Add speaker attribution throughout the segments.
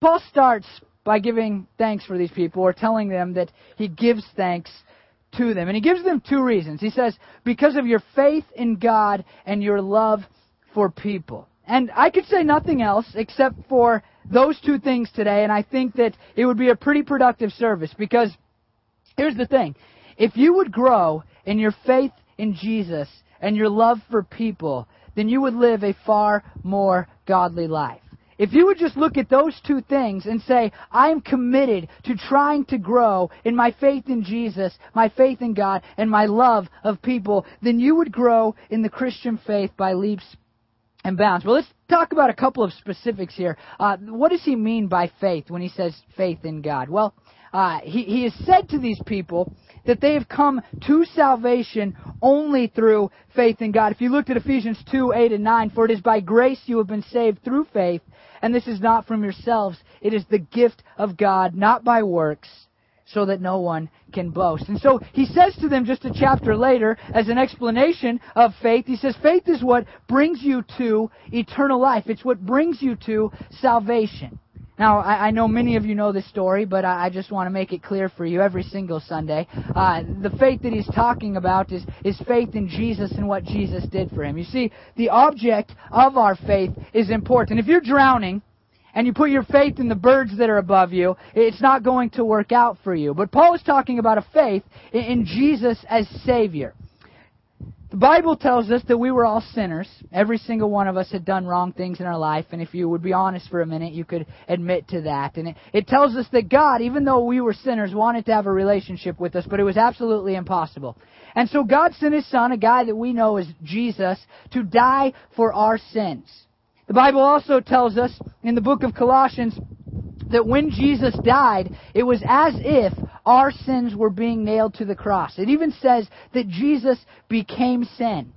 Speaker 1: Paul starts by giving thanks for these people or telling them that he gives thanks to them. And he gives them two reasons. He says, because of your faith in God and your love for people. And I could say nothing else except for those two things today, and I think that it would be a pretty productive service because here's the thing. If you would grow in your faith in Jesus and your love for people, then you would live a far more godly life. If you would just look at those two things and say, I am committed to trying to grow in my faith in Jesus, my faith in God, and my love of people, then you would grow in the Christian faith by leaps and bounds. Well, let's talk about a couple of specifics here. Uh, what does he mean by faith when he says faith in God? Well, uh, he, he has said to these people that they have come to salvation only through faith in God. If you looked at Ephesians 2, 8 and 9, for it is by grace you have been saved through faith, and this is not from yourselves. It is the gift of God, not by works, so that no one can boast. And so he says to them just a chapter later, as an explanation of faith, he says, faith is what brings you to eternal life. It's what brings you to salvation. Now, I, I know many of you know this story, but I, I just want to make it clear for you every single Sunday. Uh, the faith that he's talking about is, is faith in Jesus and what Jesus did for him. You see, the object of our faith is important. If you're drowning, and you put your faith in the birds that are above you, it's not going to work out for you. But Paul is talking about a faith in Jesus as Savior. The Bible tells us that we were all sinners. Every single one of us had done wrong things in our life, and if you would be honest for a minute, you could admit to that. And it, it tells us that God, even though we were sinners, wanted to have a relationship with us, but it was absolutely impossible. And so God sent His Son, a guy that we know as Jesus, to die for our sins. The Bible also tells us in the book of Colossians that when Jesus died, it was as if our sins were being nailed to the cross. It even says that Jesus became sin.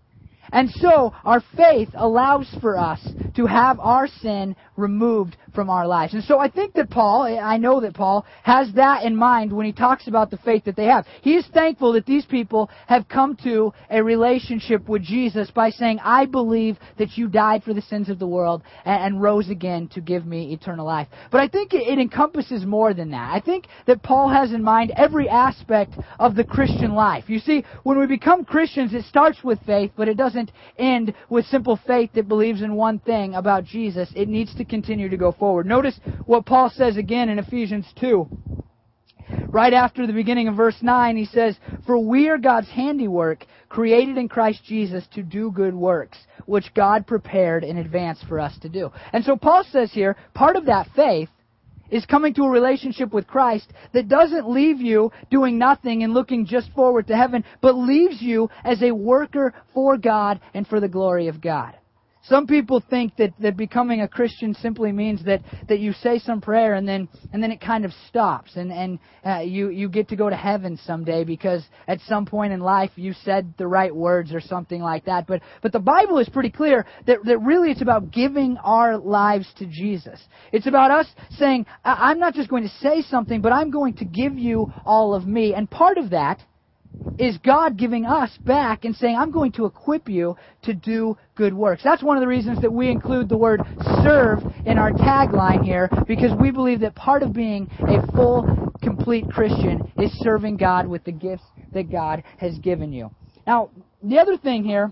Speaker 1: And so, our faith allows for us to have our sin removed from our lives. And so I think that Paul, I know that Paul, has that in mind when he talks about the faith that they have. He is thankful that these people have come to a relationship with Jesus by saying, I believe that you died for the sins of the world and, rose again to give me eternal life. But I think it encompasses more than that. I think that Paul has in mind every aspect of the Christian life. You see, when we become Christians, it starts with faith, but it doesn't end with simple faith that believes in one thing about Jesus. It needs to continue to go forward. Notice what Paul says again in Ephesians 2. Right after the beginning of verse 9, he says, For we are God's handiwork, created in Christ Jesus to do good works, which God prepared in advance for us to do. And so Paul says here, part of that faith is coming to a relationship with Christ that doesn't leave you doing nothing and looking just forward to heaven, but leaves you as a worker for God and for the glory of God. Some people think that, that becoming a Christian simply means that, that you say some prayer and then and then it kind of stops and and uh, you you get to go to heaven someday because at some point in life you said the right words or something like that. But but the Bible is pretty clear that that really it's about giving our lives to Jesus. It's about us saying I'm not just going to say something, but I'm going to give you all of me. And part of that is God giving us back and saying, I'm going to equip you to do good works. That's one of the reasons that we include the word serve in our tagline here, because we believe that part of being a full, complete Christian is serving God with the gifts that God has given you. Now, the other thing here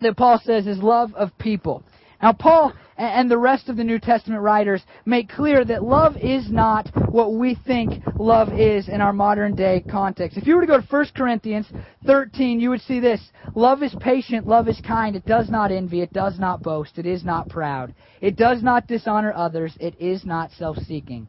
Speaker 1: that Paul says is love of people. Now, Paul and the rest of the New Testament writers make clear that love is not what we think love is in our modern day context. If you were to go to 1 Corinthians 13, you would see this. Love is patient, love is kind, it does not envy, it does not boast, it is not proud, it does not dishonor others, it is not self-seeking.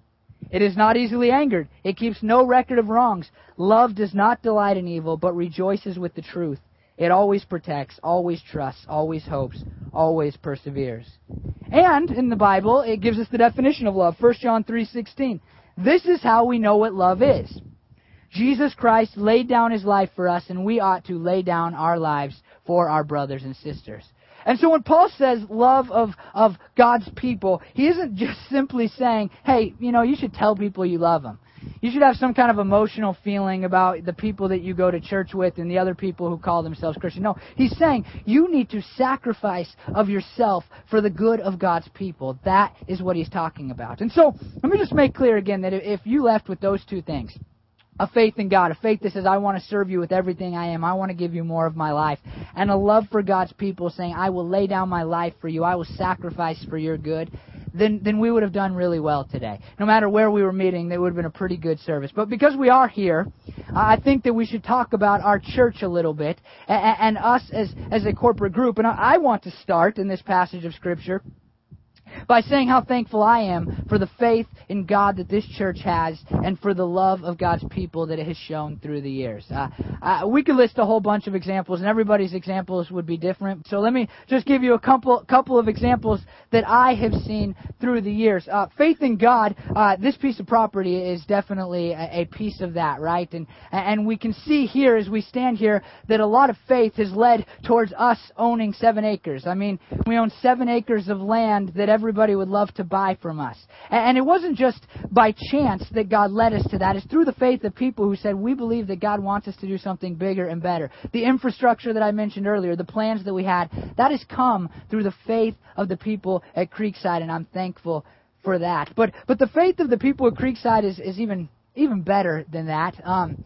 Speaker 1: It is not easily angered. It keeps no record of wrongs. Love does not delight in evil, but rejoices with the truth. It always protects, always trusts, always hopes, always perseveres. And in the Bible, it gives us the definition of love. 1 John 3:16. This is how we know what love is. Jesus Christ laid down his life for us and we ought to lay down our lives for our brothers and sisters. And so when Paul says love of, of God's people, he isn't just simply saying, hey, you know, you should tell people you love them. You should have some kind of emotional feeling about the people that you go to church with and the other people who call themselves Christian. No, he's saying you need to sacrifice of yourself for the good of God's people. That is what he's talking about. And so, let me just make clear again that if you left with those two things, a faith in God, a faith that says, I want to serve you with everything I am, I want to give you more of my life, and a love for God's people saying, I will lay down my life for you, I will sacrifice for your good, then, then we would have done really well today. No matter where we were meeting, it would have been a pretty good service. But because we are here, I think that we should talk about our church a little bit, and, and us as, as a corporate group. And I want to start in this passage of Scripture by saying how thankful I am for the faith in God that this church has and for the love of God's people that it has shown through the years. Uh, uh, we could list a whole bunch of examples, and everybody's examples would be different. So let me just give you a couple couple of examples that I have seen through the years. Uh, faith in God. Uh, this piece of property is definitely a, a piece of that, right? And and we can see here as we stand here that a lot of faith has led towards us owning seven acres. I mean, we own seven acres of land that everybody would love to buy from us. And it wasn't just by chance that God led us to that. It's through the faith of people who said, we believe that God wants us to do something bigger and better. The infrastructure that I mentioned earlier, the plans that we had, that has come through the faith of the people at Creekside, and I'm thankful for that. But, but the faith of the people at Creekside is, is even, even better than that. Um,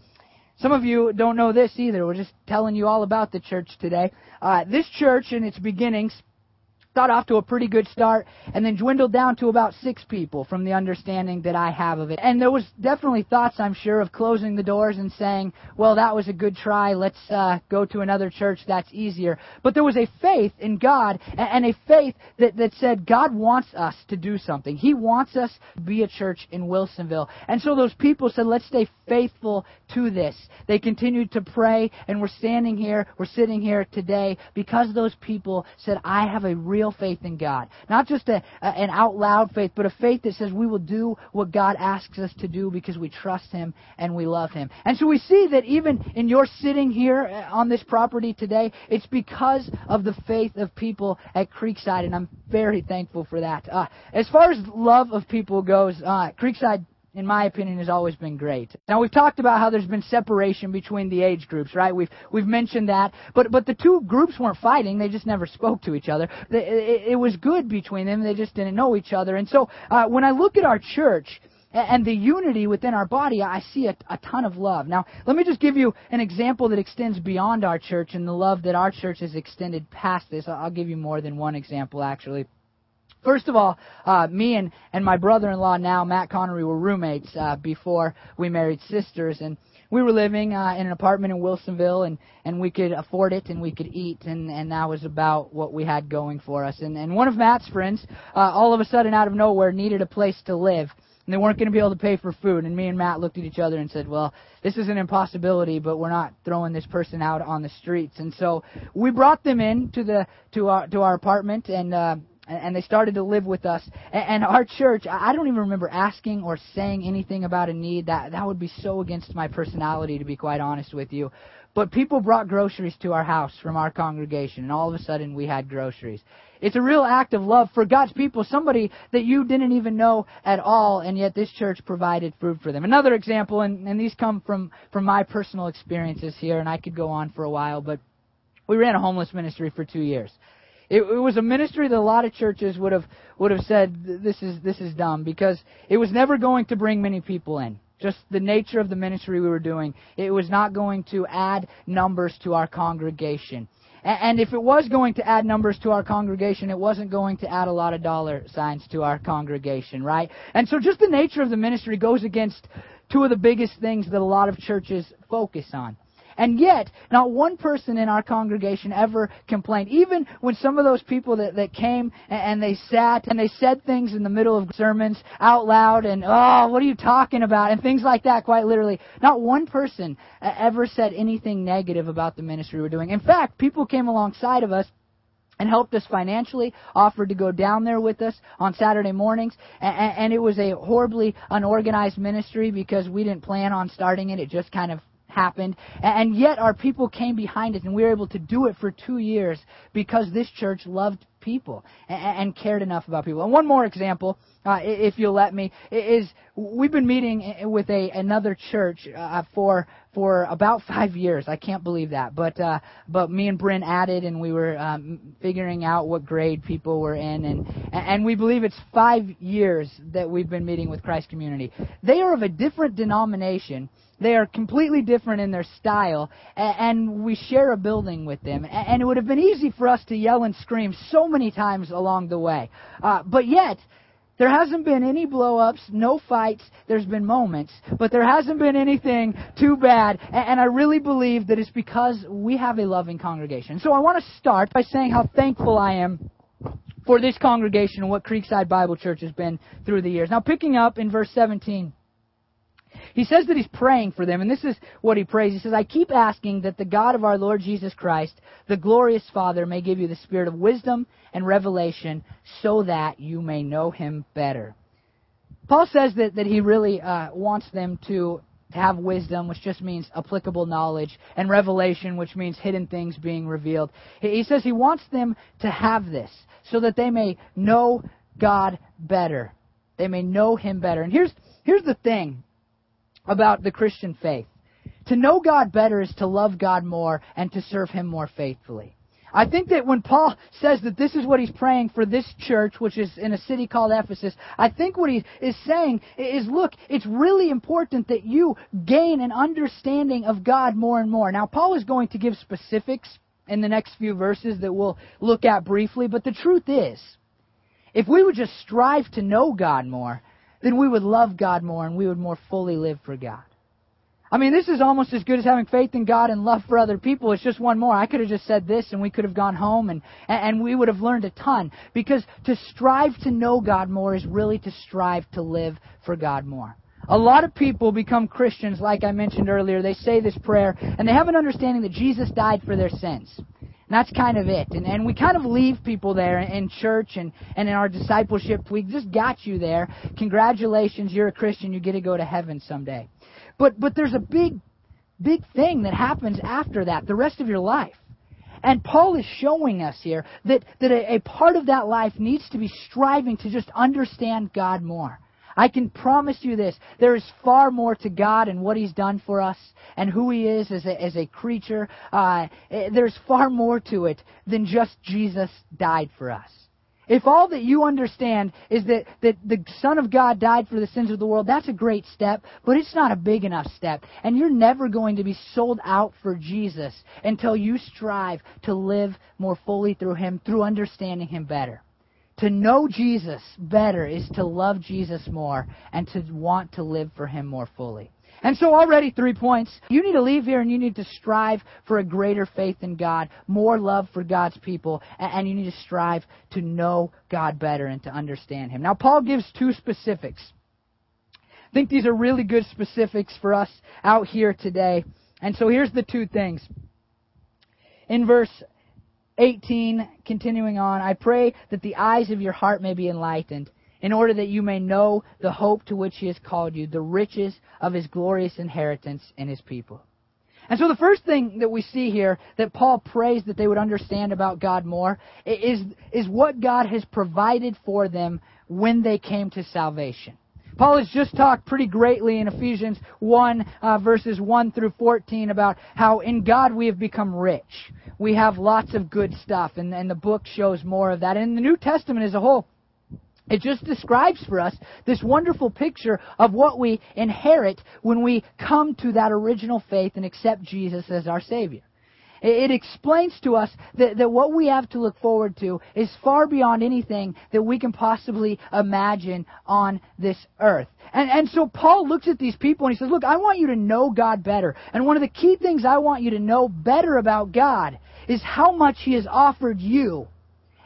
Speaker 1: some of you don't know this either. We're just telling you all about the church today. Uh, this church, in its beginnings, got off to a pretty good start and then dwindled down to about six people from the understanding that I have of it. And there was definitely thoughts, I'm sure, of closing the doors and saying, well, that was a good try. Let's uh, go to another church. That's easier. But there was a faith in God and a faith that, that said God wants us to do something. He wants us to be a church in Wilsonville. And so those people said, let's stay faithful to this. They continued to pray and we're standing here, we're sitting here today because those people said, I have a real real faith in God. Not just a, a, an out loud faith, but a faith that says we will do what God asks us to do because we trust Him and we love Him. And so we see that even in your sitting here uh, on this property today, it's because of the faith of people at Creekside, and I'm very thankful for that. Uh, as far as love of people goes, uh, Creekside in my opinion, has always been great. Now we've talked about how there's been separation between the age groups, right? We've we've mentioned that, but but the two groups weren't fighting; they just never spoke to each other. It, it was good between them; they just didn't know each other. And so uh, when I look at our church and the unity within our body, I see a, a ton of love. Now, let me just give you an example that extends beyond our church and the love that our church has extended past this. I'll give you more than one example, actually. First of all, uh, me and, and my brother-in-law now, Matt Connery, were roommates uh, before we married sisters, and we were living uh, in an apartment in Wilsonville, and, and we could afford it, and we could eat, and, and that was about what we had going for us. And, and one of Matt's friends, uh, all of a sudden, out of nowhere, needed a place to live, and they weren't going to be able to pay for food. And me and Matt looked at each other and said, "Well, this is an impossibility, but we're not throwing this person out on the streets." And so we brought them in to the to our to our apartment, and uh, and they started to live with us. And our church, I don't even remember asking or saying anything about a need. That that would be so against my personality, to be quite honest with you. But people brought groceries to our house from our congregation, and all of a sudden we had groceries. It's a real act of love for God's people, somebody that you didn't even know at all, and yet this church provided food for them. Another example, and, and these come from, from my personal experiences here, and I could go on for a while, but we ran a homeless ministry for two years. It, it was a ministry that a lot of churches would have would have said this is this is dumb because it was never going to bring many people in. Just the nature of the ministry we were doing, it was not going to add numbers to our congregation. And if it was going to add numbers to our congregation, it wasn't going to add a lot of dollar signs to our congregation, right? And so just the nature of the ministry goes against two of the biggest things that a lot of churches focus on. And yet, not one person in our congregation ever complained. Even when some of those people that, that came and, and they sat and they said things in the middle of sermons out loud and, oh, what are you talking about? And things like that, quite literally. Not one person ever said anything negative about the ministry we're doing. In fact, people came alongside of us and helped us financially, offered to go down there with us on Saturday mornings. And, and, it was a horribly unorganized ministry because we didn't plan on starting it. It just kind of happened, and yet our people came behind us, and we were able to do it for two years because this church loved people and, cared enough about people. And one more example, uh, if you'll let me, is we've been meeting with a another church uh, for for about five years. I can't believe that, but uh, but me and Bryn added, and we were um, figuring out what grade people were in, and and we believe it's five years that we've been meeting with Christ Community. They are of a different denomination they are completely different in their style, and we share a building with them. And it would have been easy for us to yell and scream so many times along the way. Uh, but yet, there hasn't been any blow-ups, no fights. There's been moments, but there hasn't been anything too bad. And I really believe that it's because we have a loving congregation. So I want to start by saying how thankful I am for this congregation and what Creekside Bible Church has been through the years. Now, picking up in verse 17. He says that he's praying for them, and this is what he prays. He says, I keep asking that the God of our Lord Jesus Christ, the glorious Father, may give you the spirit of wisdom and revelation so that you may know him better. Paul says that, that he really uh, wants them to, to have wisdom, which just means applicable knowledge, and revelation, which means hidden things being revealed. He says he wants them to have this so that they may know God better. They may know him better. And here's, here's the thing about the Christian faith. To know God better is to love God more and to serve Him more faithfully. I think that when Paul says that this is what he's praying for this church, which is in a city called Ephesus, I think what he is saying is look, it's really important that you gain an understanding of God more and more. Now, Paul is going to give specifics in the next few verses that we'll look at briefly, but the truth is, if we would just strive to know God more, then we would love God more and we would more fully live for God. I mean, this is almost as good as having faith in God and love for other people. It's just one more. I could have just said this and we could have gone home and, and we would have learned a ton. Because to strive to know God more is really to strive to live for God more. A lot of people become Christians, like I mentioned earlier. They say this prayer and they have an understanding that Jesus died for their sins. And that's kind of it. And, and we kind of leave people there in church and, and in our discipleship. We just got you there. Congratulations, you're a Christian. You get to go to heaven someday. But, but there's a big, big thing that happens after that, the rest of your life. And Paul is showing us here that, that a, a part of that life needs to be striving to just understand God more. I can promise you this. There is far more to God and what He's done for us and who He is as a, as a creature. Uh, there's far more to it than just Jesus died for us. If all that you understand is that, that the Son of God died for the sins of the world, that's a great step, but it's not a big enough step. And you're never going to be sold out for Jesus until you strive to live more fully through Him, through understanding Him better. To know Jesus better is to love Jesus more and to want to live for Him more fully. And so already three points. You need to leave here and you need to strive for a greater faith in God, more love for God's people, and you need to strive to know God better and to understand Him. Now Paul gives two specifics. I think these are really good specifics for us out here today. And so here's the two things. In verse 18, continuing on, I pray that the eyes of your heart may be enlightened, in order that you may know the hope to which he has called you, the riches of his glorious inheritance in his people. And so the first thing that we see here that Paul prays that they would understand about God more is, is what God has provided for them when they came to salvation. Paul has just talked pretty greatly in Ephesians 1, uh, verses 1 through 14 about how in God we have become rich. We have lots of good stuff, and, and the book shows more of that. And the New Testament as a whole, it just describes for us this wonderful picture of what we inherit when we come to that original faith and accept Jesus as our Savior. It explains to us that, that what we have to look forward to is far beyond anything that we can possibly imagine on this earth. And, and so Paul looks at these people and he says, Look, I want you to know God better. And one of the key things I want you to know better about God is how much He has offered you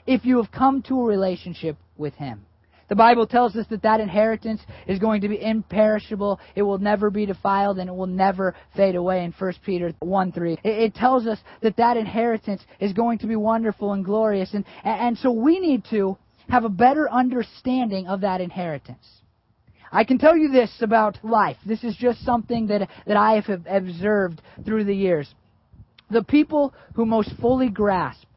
Speaker 1: if you have come to a relationship with Him. The Bible tells us that that inheritance is going to be imperishable. It will never be defiled and it will never fade away in 1 Peter 1 3. It, tells us that that inheritance is going to be wonderful and glorious. And, and so we need to have a better understanding of that inheritance. I can tell you this about life. This is just something that, that I have observed through the years. The people who most fully grasp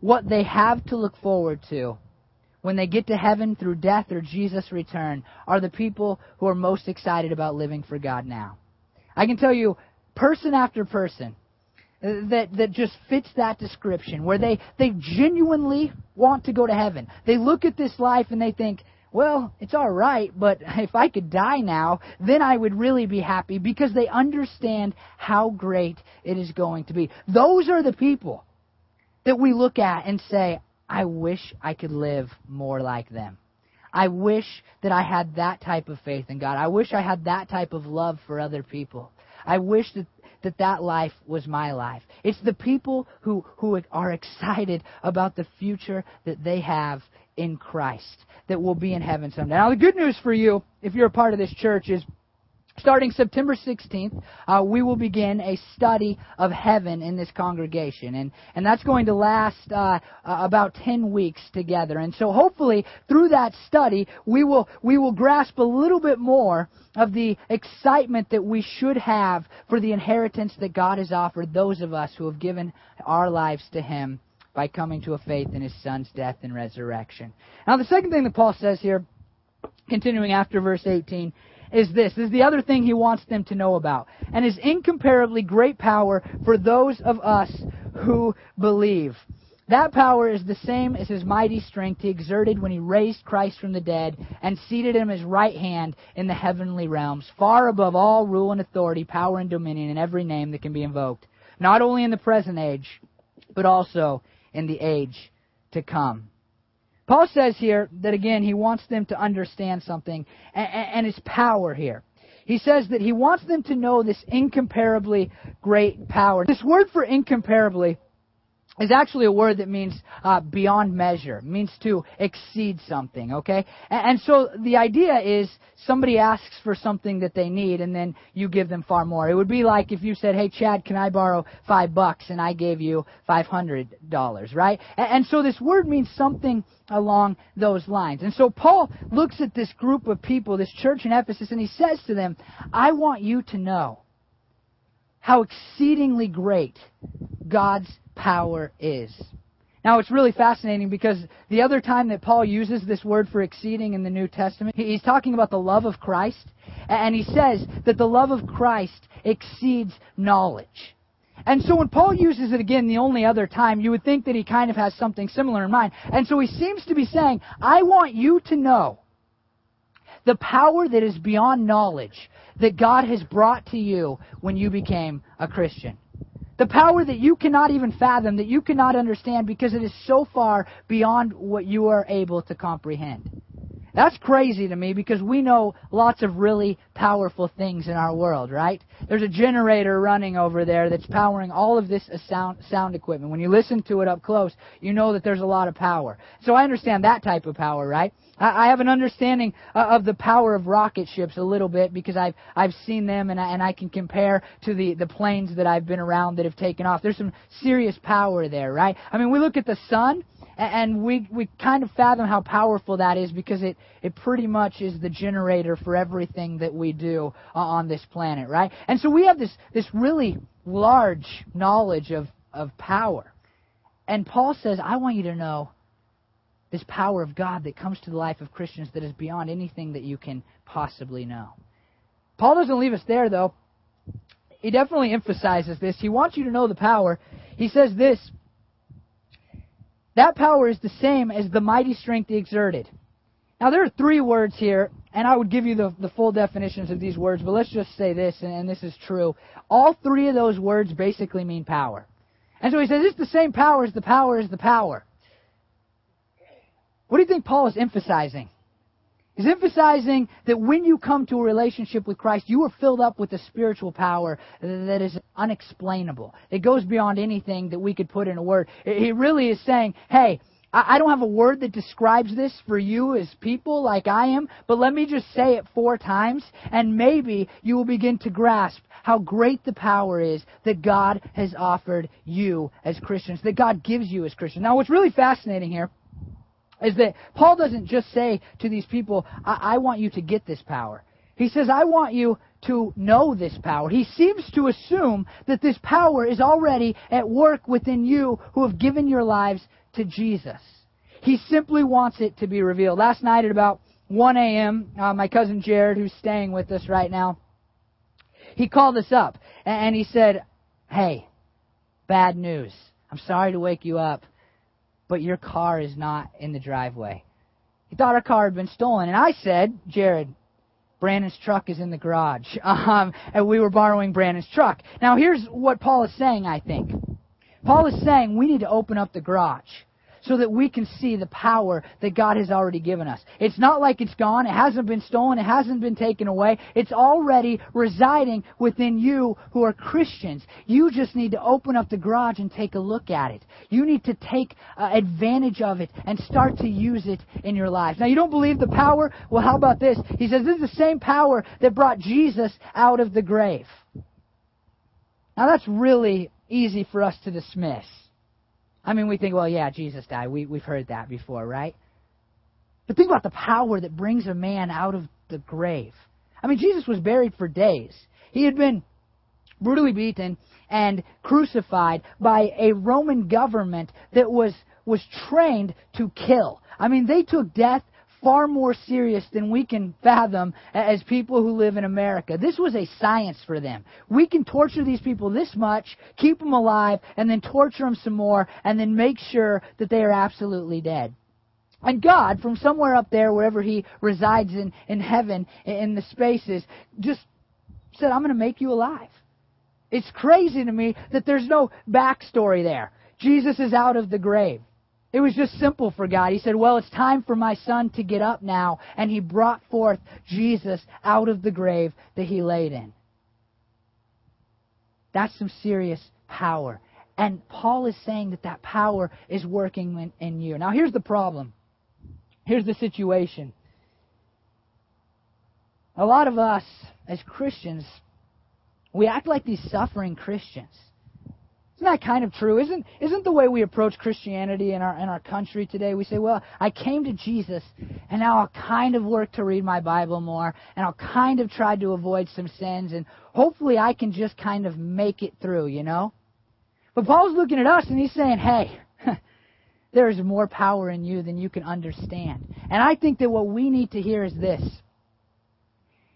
Speaker 1: what they have to look forward to when they get to heaven through death or Jesus' return are the people who are most excited about living for God now. I can tell you, person after person, uh, that, that just fits that description, where they, they genuinely want to go to heaven. They look at this life and they think, well, it's all right, but if I could die now, then I would really be happy because they understand how great it is going to be. Those are the people that we look at and say, I wish I could live more like them. I wish that I had that type of faith in God. I wish I had that type of love for other people. I wish that that, that life was my life. It's the people who, who are excited about the future that they have in Christ that will be in heaven someday. Now, the good news for you, if you're a part of this church, is Starting September 16th, uh, we will begin a study of heaven in this congregation. And, and that's going to last uh, uh, about 10 weeks together. And so hopefully through that study, we will, we will grasp a little bit more of the excitement that we should have for the inheritance that God has offered those of us who have given our lives to Him by coming to a faith in His Son's death and resurrection. Now the second thing that Paul says here, continuing after verse 18, is this. This is the other thing he wants them to know about. And his incomparably great power for those of us who believe. That power is the same as his mighty strength he exerted when he raised Christ from the dead and seated him his right hand in the heavenly realms, far above all rule and authority, power and dominion, and every name that can be invoked, not only in the present age, but also in the age to come. Paul says here that again he wants them to understand something and, and its power here. He says that he wants them to know this incomparably great power. This word for incomparably is actually a word that means uh, beyond measure, means to exceed something, okay? And, and, so the idea is somebody asks for something that they need and then you give them far more. It would be like if you said, hey Chad, can I borrow five bucks and I gave you five hundred dollars, right? And, and so this word means something along those lines. And so Paul looks at this group of people, this church in Ephesus, and he says to them, I want you to know how exceedingly great God's power is. Now, it's really fascinating because the other time that Paul uses this word for exceeding in the New Testament, he's talking about the love of Christ, and he says that the love of Christ exceeds knowledge. And so when Paul uses it again the only other time, you would think that he kind of has something similar in mind. And so he seems to be saying, I want you to know the power that is beyond knowledge that God has brought to you when you became a Christian. The power that you cannot even fathom, that you cannot understand because it is so far beyond what you are able to comprehend. That's crazy to me because we know lots of really powerful things in our world, right? There's a generator running over there that's powering all of this sound, sound equipment. When you listen to it up close, you know that there's a lot of power. So I understand that type of power, right? I, I have an understanding uh, of the power of rocket ships a little bit because I've I've seen them and I, and I can compare to the the planes that I've been around that have taken off. There's some serious power there, right? I mean, we look at the sun and we we kind of fathom how powerful that is because it it pretty much is the generator for everything that we do uh, on this planet, right? And so we have this this really large knowledge of of power. And Paul says, I want you to know this power of God that comes to the life of Christians that is beyond anything that you can possibly know. Paul doesn't leave us there though. He definitely emphasizes this. He wants you to know the power. He says this that power is the same as the mighty strength exerted. Now, there are three words here, and I would give you the, the full definitions of these words, but let's just say this, and, and this is true. All three of those words basically mean power. And so he says, it's the same power as the power is the power. What do you think Paul is emphasizing? He's emphasizing that when you come to a relationship with Christ, you are filled up with a spiritual power that is unexplainable. It goes beyond anything that we could put in a word. He really is saying, hey, I don't have a word that describes this for you as people like I am, but let me just say it four times, and maybe you will begin to grasp how great the power is that God has offered you as Christians, that God gives you as Christians. Now, what's really fascinating here is that Paul doesn't just say to these people, I, I want you to get this power. He says, I want you to know this power. He seems to assume that this power is already at work within you who have given your lives to Jesus. He simply wants it to be revealed. Last night at about 1 a.m., uh, my cousin Jared, who's staying with us right now, he called us up and he said, Hey, bad news. I'm sorry to wake you up, but your car is not in the driveway. He thought our car had been stolen. And I said, Jared, Brandon's truck is in the garage. Um, and we were borrowing Brandon's truck. Now, here's what Paul is saying, I think. Paul is saying we need to open up the garage so that we can see the power that God has already given us. It's not like it's gone. It hasn't been stolen. It hasn't been taken away. It's already residing within you who are Christians. You just need to open up the garage and take a look at it. You need to take uh, advantage of it and start to use it in your lives. Now, you don't believe the power? Well, how about this? He says this is the same power that brought Jesus out of the grave. Now, that's really easy for us to dismiss. I mean, we think, well, yeah, Jesus died. We, we've heard that before, right? But think about the power that brings a man out of the grave. I mean, Jesus was buried for days. He had been brutally beaten and crucified by a Roman government that was, was trained to kill. I mean, they took death far more serious than we can fathom as people who live in America. This was a science for them. We can torture these people this much, keep them alive, and then torture them some more, and then make sure that they are absolutely dead. And God, from somewhere up there, wherever He resides in, in heaven, in the spaces, just said, I'm going to make you alive. It's crazy to me that there's no backstory there. Jesus is out of the grave. It was just simple for God. He said, Well, it's time for my son to get up now. And he brought forth Jesus out of the grave that he laid in. That's some serious power. And Paul is saying that that power is working in, in you. Now, here's the problem. Here's the situation. A lot of us, as Christians, we act like these suffering Christians. Isn't that kind of true? Isn't isn't the way we approach Christianity in our in our country today? We say, "Well, I came to Jesus, and now I'll kind of work to read my Bible more, and I'll kind of try to avoid some sins, and hopefully I can just kind of make it through," you know? But Paul's looking at us and he's saying, "Hey, there is more power in you than you can understand." And I think that what we need to hear is this.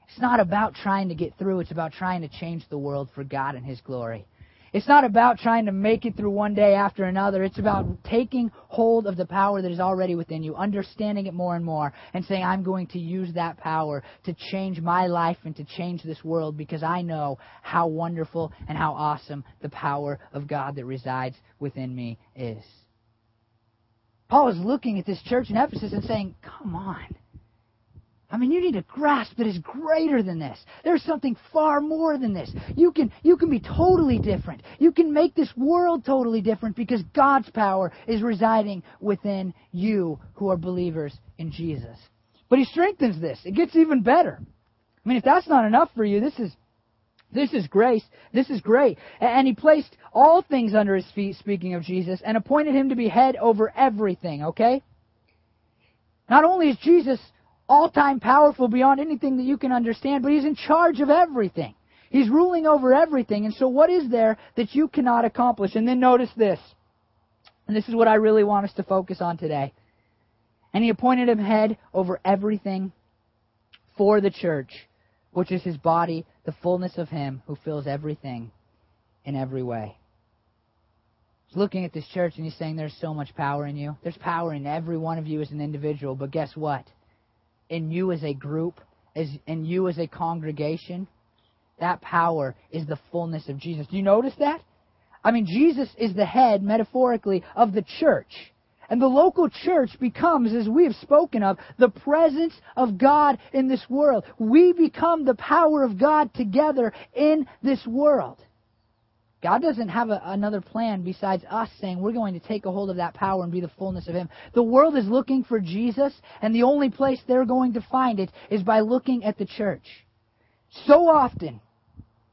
Speaker 1: It's not about trying to get through, it's about trying to change the world for God and his glory. It's not about trying to make it through one day after another. It's about taking hold of the power that is already within you, understanding it more and more, and saying, I'm going to use that power to change my life and to change this world because I know how wonderful and how awesome the power of God that resides within me is. Paul is looking at this church in Ephesus and saying, Come on. I mean, you need to grasp that it's greater than this. There's something far more than this. You can, you can be totally different. You can make this world totally different because God's power is residing within you who are believers in Jesus. But He strengthens this. It gets even better. I mean, if that's not enough for you, this is, this is grace. This is great. And He placed all things under His feet, speaking of Jesus, and appointed Him to be head over everything, okay? Not only is Jesus all time powerful beyond anything that you can understand, but He's in charge of everything. He's ruling over everything. And so, what is there that you cannot accomplish? And then notice this. And this is what I really want us to focus on today. And He appointed Him head over everything for the church, which is His body, the fullness of Him who fills everything in every way. He's looking at this church and He's saying there's so much power in you. There's power in every one of you as an individual, but guess what? In you as a group, as in you as a congregation, that power is the fullness of Jesus. Do you notice that? I mean, Jesus is the head, metaphorically, of the church. And the local church becomes, as we have spoken of, the presence of God in this world. We become the power of God together in this world. God doesn't have a, another plan besides us saying we're going to take a hold of that power and be the fullness of Him. The world is looking for Jesus, and the only place they're going to find it is by looking at the church. So often,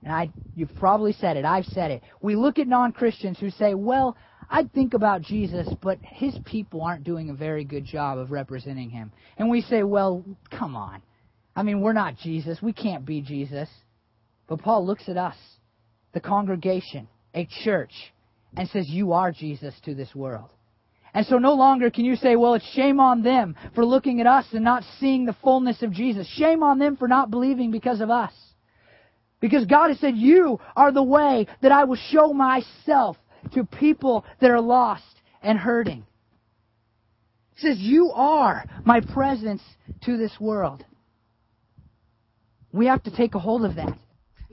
Speaker 1: and I, you've probably said it, I've said it, we look at non Christians who say, well, I think about Jesus, but his people aren't doing a very good job of representing him. And we say, well, come on. I mean, we're not Jesus. We can't be Jesus. But Paul looks at us the congregation, a church, and says, You are Jesus to this world. And so no longer can you say, well, it's shame on them for looking at us and not seeing the fullness of Jesus. Shame on them for not believing because of us. Because God has said, you are the way that I will show myself to people that are lost and hurting. He says, you are my presence to this world. We have to take a hold of that.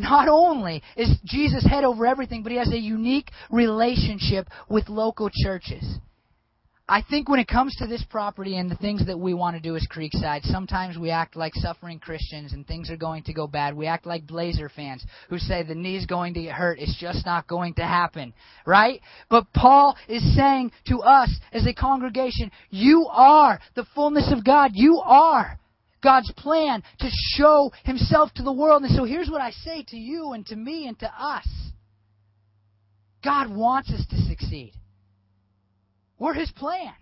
Speaker 1: Not only is Jesus head over everything, but he has a unique relationship with local churches. I think when it comes to this property and the things that we want to do as Creekside, sometimes we act like suffering Christians and things are going to go bad. We act like Blazer fans who say the knee's going to get hurt. It's just not going to happen. Right? But Paul is saying to us as a congregation, you are the fullness of God. You are God's plan to show himself to the world. And so here's what I say to you and to me and to us. God wants us to succeed. We're His plan.